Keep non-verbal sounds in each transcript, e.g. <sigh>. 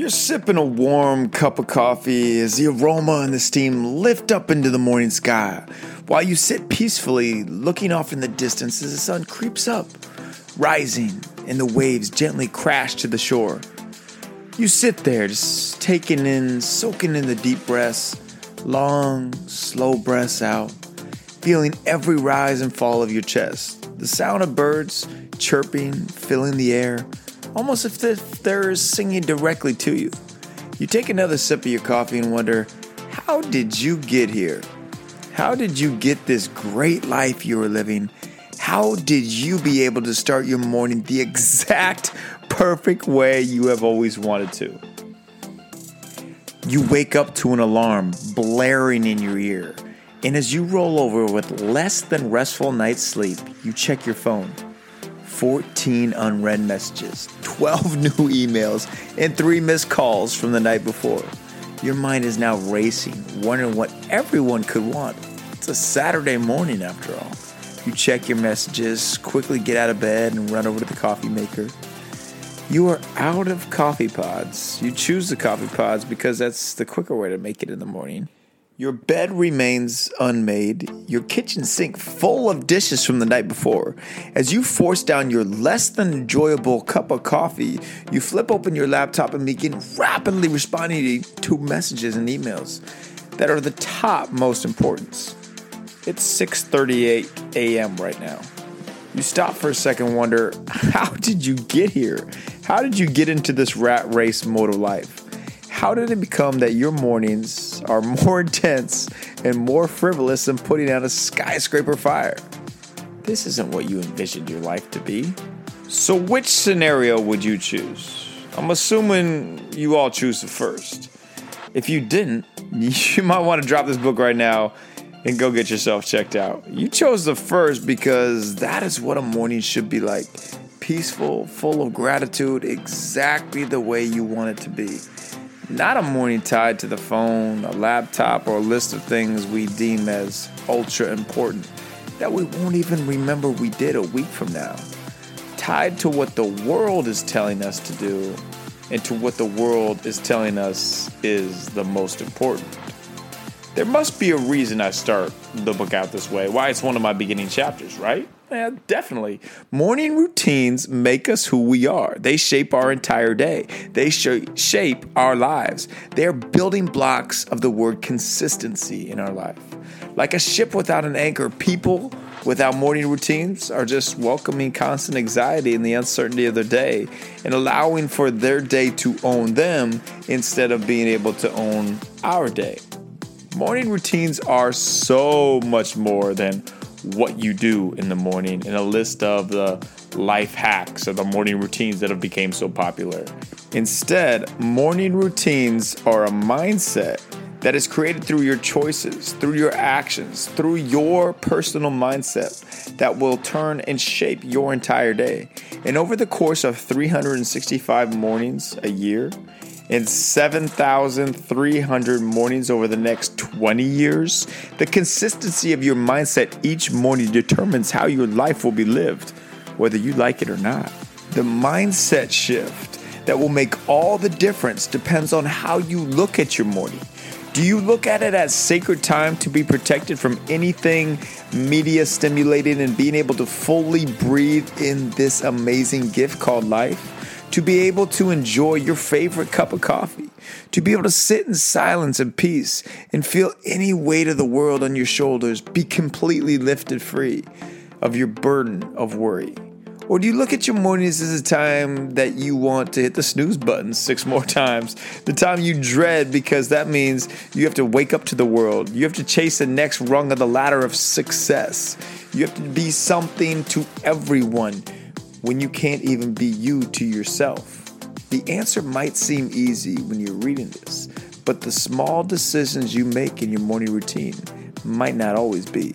You're sipping a warm cup of coffee as the aroma and the steam lift up into the morning sky while you sit peacefully looking off in the distance as the sun creeps up, rising, and the waves gently crash to the shore. You sit there just taking in, soaking in the deep breaths, long, slow breaths out, feeling every rise and fall of your chest. The sound of birds chirping, filling the air almost as if they're singing directly to you. You take another sip of your coffee and wonder, how did you get here? How did you get this great life you are living? How did you be able to start your morning the exact perfect way you have always wanted to? You wake up to an alarm blaring in your ear, and as you roll over with less than restful night's sleep, you check your phone. 14 unread messages, 12 <laughs> new emails, and 3 missed calls from the night before. Your mind is now racing, wondering what everyone could want. It's a Saturday morning after all. You check your messages, quickly get out of bed, and run over to the coffee maker. You are out of coffee pods. You choose the coffee pods because that's the quicker way to make it in the morning. Your bed remains unmade, your kitchen sink full of dishes from the night before. As you force down your less than enjoyable cup of coffee, you flip open your laptop and begin rapidly responding to messages and emails that are the top most importance. It's 6:38 a.m. right now. You stop for a second wonder, <laughs> how did you get here? How did you get into this rat race mode of life? How did it become that your mornings are more <laughs> intense and more frivolous than putting out a skyscraper fire? This isn't what you envisioned your life to be. So, which scenario would you choose? I'm assuming you all choose the first. If you didn't, <laughs> you might want to drop this book right now and go get yourself checked out. You chose the first because that is what a morning should be like peaceful, full of gratitude, exactly the way you want it to be. Not a morning tied to the phone, a laptop, or a list of things we deem as ultra important that we won't even remember we did a week from now. Tied to what the world is telling us to do and to what the world is telling us is the most important. There must be a reason I start the book out this way, why it's one of my beginning chapters, right? Yeah, definitely. Morning routines make us who we are. They shape our entire day. They sh- shape our lives. They are building blocks of the word consistency in our life. Like a ship without an anchor, people without morning routines are just welcoming constant anxiety and the uncertainty of their day and allowing for their day to own them instead of being able to own our day. Morning routines are so much more than what you do in the morning and a list of the life hacks or the morning routines that have become so popular. Instead, morning routines are a mindset that is created through your choices, through your actions, through your personal mindset that will turn and shape your entire day. And over the course of 365 mornings a year, in 7,300 mornings over the next 20 years. The consistency of your mindset each morning determines how your life will be lived, whether you like it or not. The mindset shift that will make all the difference depends on how you look at your morning. Do you look at it as sacred time to be protected from anything media stimulated and being able to fully breathe in this amazing gift called life? To be able to enjoy your favorite cup of coffee, to be able to sit in silence and peace and feel any weight of the world on your shoulders be completely lifted free of your burden of worry? Or do you look at your mornings as a time that you want to hit the snooze button six more times? The time you dread because that means you have to wake up to the world. You have to chase the next rung of the ladder of success. You have to be something to everyone when you can't even be you to yourself? The answer might seem easy when you're reading this, but the small decisions you make in your morning routine might not always be.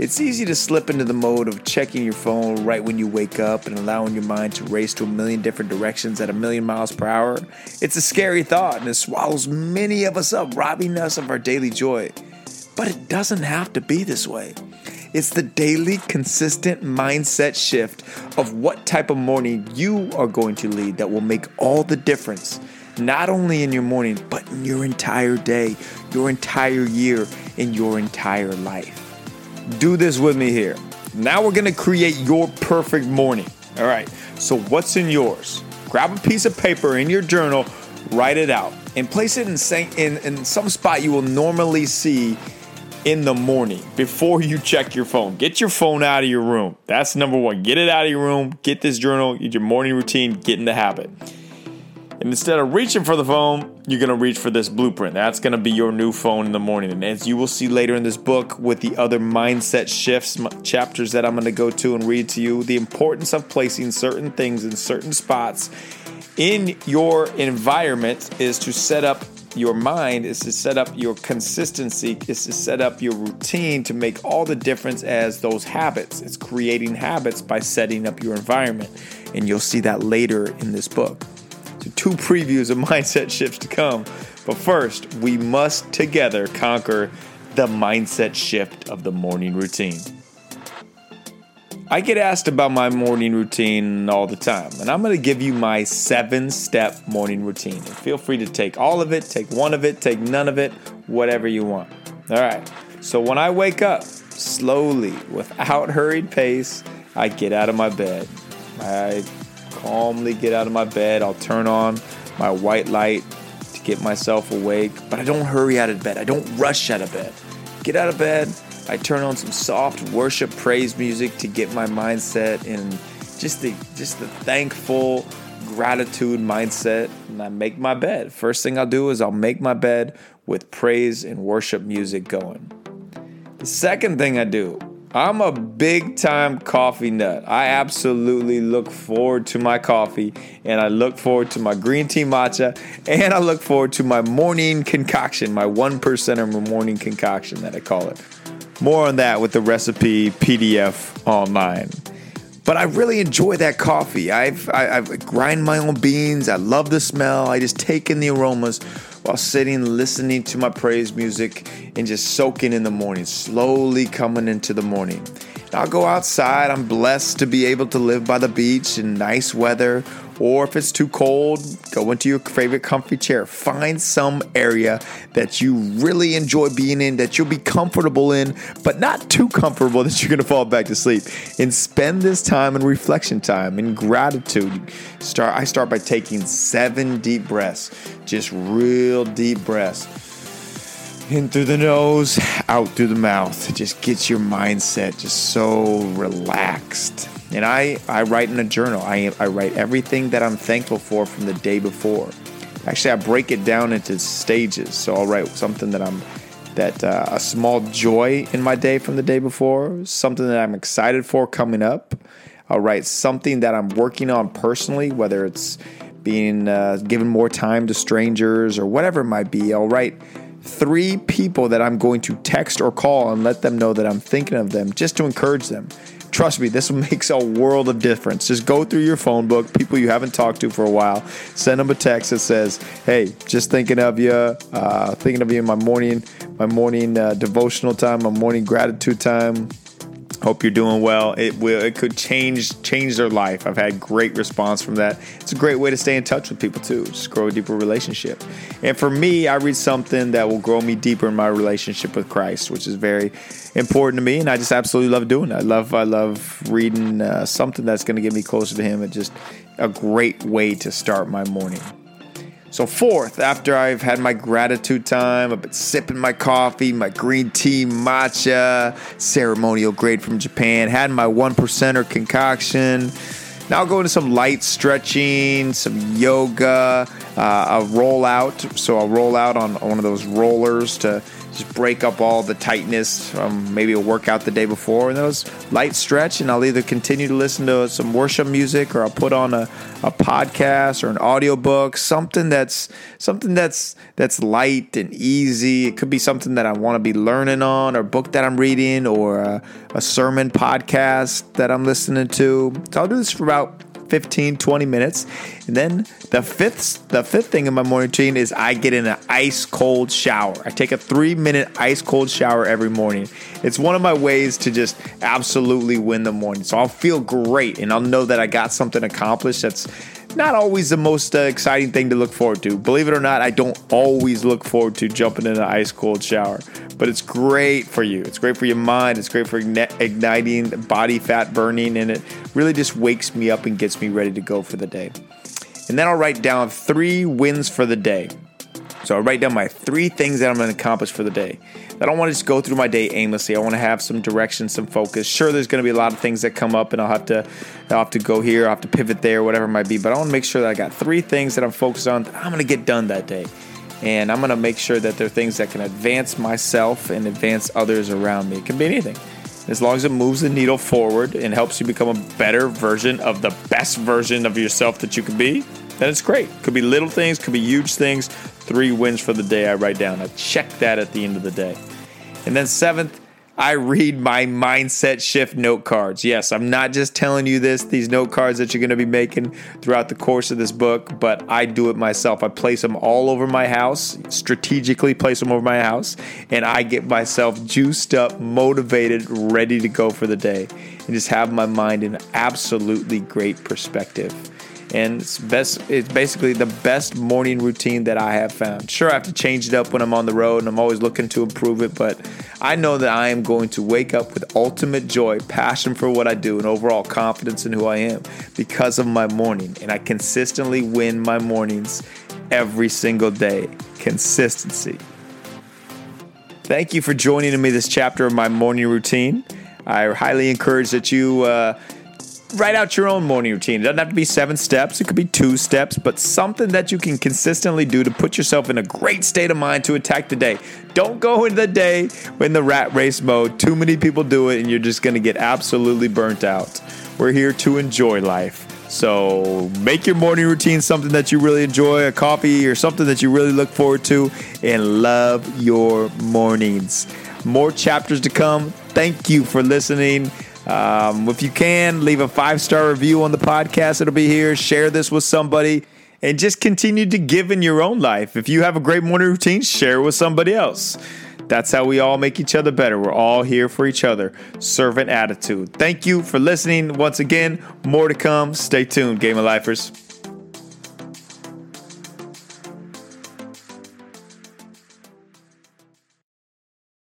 It's easy to slip into the mode of checking your phone right when you wake up and allowing your mind to race to a million different directions at a million miles per hour. It's a scary thought and it swallows many of us up, robbing us of our daily joy. But it doesn't have to be this way. It's the daily, consistent mindset shift of what type of morning you are going to lead that will make all the difference. not only in your morning, but in your entire day, your entire year, in your entire life. Do this with me here. Now we're gonna create your perfect morning. All right, so what's in yours? Grab a piece of paper in your journal, write it out, and place it in, in, in some spot you will normally see in the morning before you check your phone. Get your phone out of your room. That's number one. Get it out of your room. Get this journal, get your morning routine, get in the habit. And instead of reaching for the phone, you're going to reach for this blueprint. That's going to be your new phone in the morning. And as you will see later in this book with the other mindset shifts chapters that I'm going to go to and read to you, the importance of placing certain things in certain spots in your environment is to set up your mind is to set up your consistency, is to set up your routine to make all the difference as those habits. It's creating habits by setting up your environment. And you'll see that later in this book. So, two previews of <laughs> mindset shifts to come. But first, we must together conquer the mindset shift of the morning routine. I get asked about my morning routine all the time, and I'm going to give you my seven step morning routine. And feel free to take all of it, take one of it, take none of it, whatever you want. All right. So when I wake up, slowly, without <laughs> hurried pace, I get out of my bed. I calmly get out of my bed. I'll turn on my white light to get myself awake, but I don't hurry out of bed. I don't rush out of bed. Get out of bed, I turn on some soft worship praise music to get my mindset in just the just the thankful gratitude mindset and I make my bed. First thing I'll do is I'll make my bed with praise and worship music going. The second thing I do, I'm a big time coffee nut. I absolutely look forward to my coffee and I look forward to my green tea matcha and I look forward to my morning concoction, my one percenter morning concoction that I call it. More on that with the recipe PDF online. But I really enjoy that coffee. I've, I, have grind my own beans. I love the smell. I just take in the aromas while sitting, listening to my praise music, and just soaking in the morning, slowly coming into the morning. I'll go outside. I'm blessed to be able to live by the beach in nice weather or if it's too cold, go into your favorite comfy chair. Find some area that you really enjoy being in, that you'll be comfortable in, but not too comfortable <laughs> that you're to fall back to sleep. And spend this time in reflection time, in gratitude. Start. I start by taking seven deep breaths, just real deep breaths in through the nose, out through the mouth. It just gets your mindset just so relaxed. And I, I write in a journal. I, I write everything that I'm thankful for from the day before. Actually, I break it down into stages. So I'll write something that I'm that uh, a small joy in my day from the day before, something that I'm excited for coming up. I'll write something that I'm working on personally, whether it's being uh, given more time to strangers or whatever it might be. I'll write three people that I'm going to text or call and let them know that I'm thinking of them just to encourage them. Trust me, this <laughs> makes a world of difference. Just go through your phone book, people you haven't talked to for a while, send them a text that says, "Hey, just thinking of you, uh, thinking of you in my morning, my morning uh, devotional time, my morning gratitude time." Hope you're doing well. It will. It could change change their life. I've had great response from that. It's a great way to stay in touch with people too. Just grow a deeper relationship. And for me, I read something that will grow me deeper in my relationship with Christ, which is very important to me. And I just absolutely love doing it. I love I love reading uh, something that's going to get me closer to Him. It's just a great way to start my morning. So, fourth, after I've had my gratitude time, I've been sipping my coffee, my green tea matcha, ceremonial grade from Japan, had my one percenter concoction. Now I'll go into some light stretching, some yoga, uh, a roll out. So I'll roll out on one of those rollers to just break up all the tightness from maybe a workout the day before. And those light stretch, and I'll either continue to listen to some worship music or I'll put on a, a podcast or an audiobook, something that's something that's that's light and easy. It could be something that I want to be learning on, or book that I'm reading, or a, a sermon podcast that I'm listening to. So I'll do this for about 15, 20 minutes. And then the fifth the fifth thing in my morning routine is I get in an ice cold shower. I take a three minute ice cold shower every morning. It's one of my ways to just absolutely win the morning. So I'll feel great and I'll know that I got something accomplished that's not always the most uh, exciting thing to look forward to. Believe it or not, I don't always look forward to jumping in an ice cold shower, but it's great for you. It's great for your mind. It's great for igniting body fat burning, and it really just wakes me up and gets me ready to go for the day. And then I'll write down three wins for the day. So I write down my three things that I'm going to accomplish for the day. I don't want to just go through my day aimlessly. I want to have some direction, some focus. Sure, there's going to be a lot of things that come up, and I'll have to, I'll have to go here, I'll have to pivot there, whatever it might be. But I want to make sure that I got three things that I'm focused on that I'm going to get done that day, and I'm going to make sure that they're things that can advance myself and advance others around me. It can be anything. As long as it moves the needle forward and helps you become a better version of the best version of yourself that you can be, then it's great. Could be little things, could be huge things. Three wins for the day I write down. I check that at the end of the day. And then seventh, I read my mindset shift note cards. Yes, I'm not just telling you this, these note cards that you're going to be making throughout the course of this book, but I do it myself. I place them all over my house, strategically place them over my house, and I get myself juiced up, motivated, ready to go for the day, and just have my mind in absolutely great perspective and it's best it's basically the best morning routine that I have found. Sure, I have to change it up when I'm on the road and I'm always looking to improve it, but I know that I am going to wake up with ultimate joy, passion for what I do, and overall confidence in who I am because of my morning. And I consistently win my mornings every single day. Consistency. Thank you for joining me this chapter of my morning routine. I highly encourage that you uh, write out your own morning routine. It doesn't have to be seven steps, it could be two steps, but something that you can consistently do to put yourself in a great state of mind to attack the day. Don't go into the day in the rat race mode. Too many people do it, and you're just going to get absolutely burnt out. We're here to enjoy life. So make your morning routine something that you really enjoy, a coffee or something that you really look forward to, and love your mornings. More chapters to come. Thank you for listening. Um, if you can, leave a five star review on the podcast. It'll be here. Share this with somebody and just continue to give in your own life. If you have a great morning routine, share it with somebody else. That's how we all make each other better. We're all here for each other. Servant attitude. Thank you for listening. Once again, more to come. Stay tuned, Game of Lifers.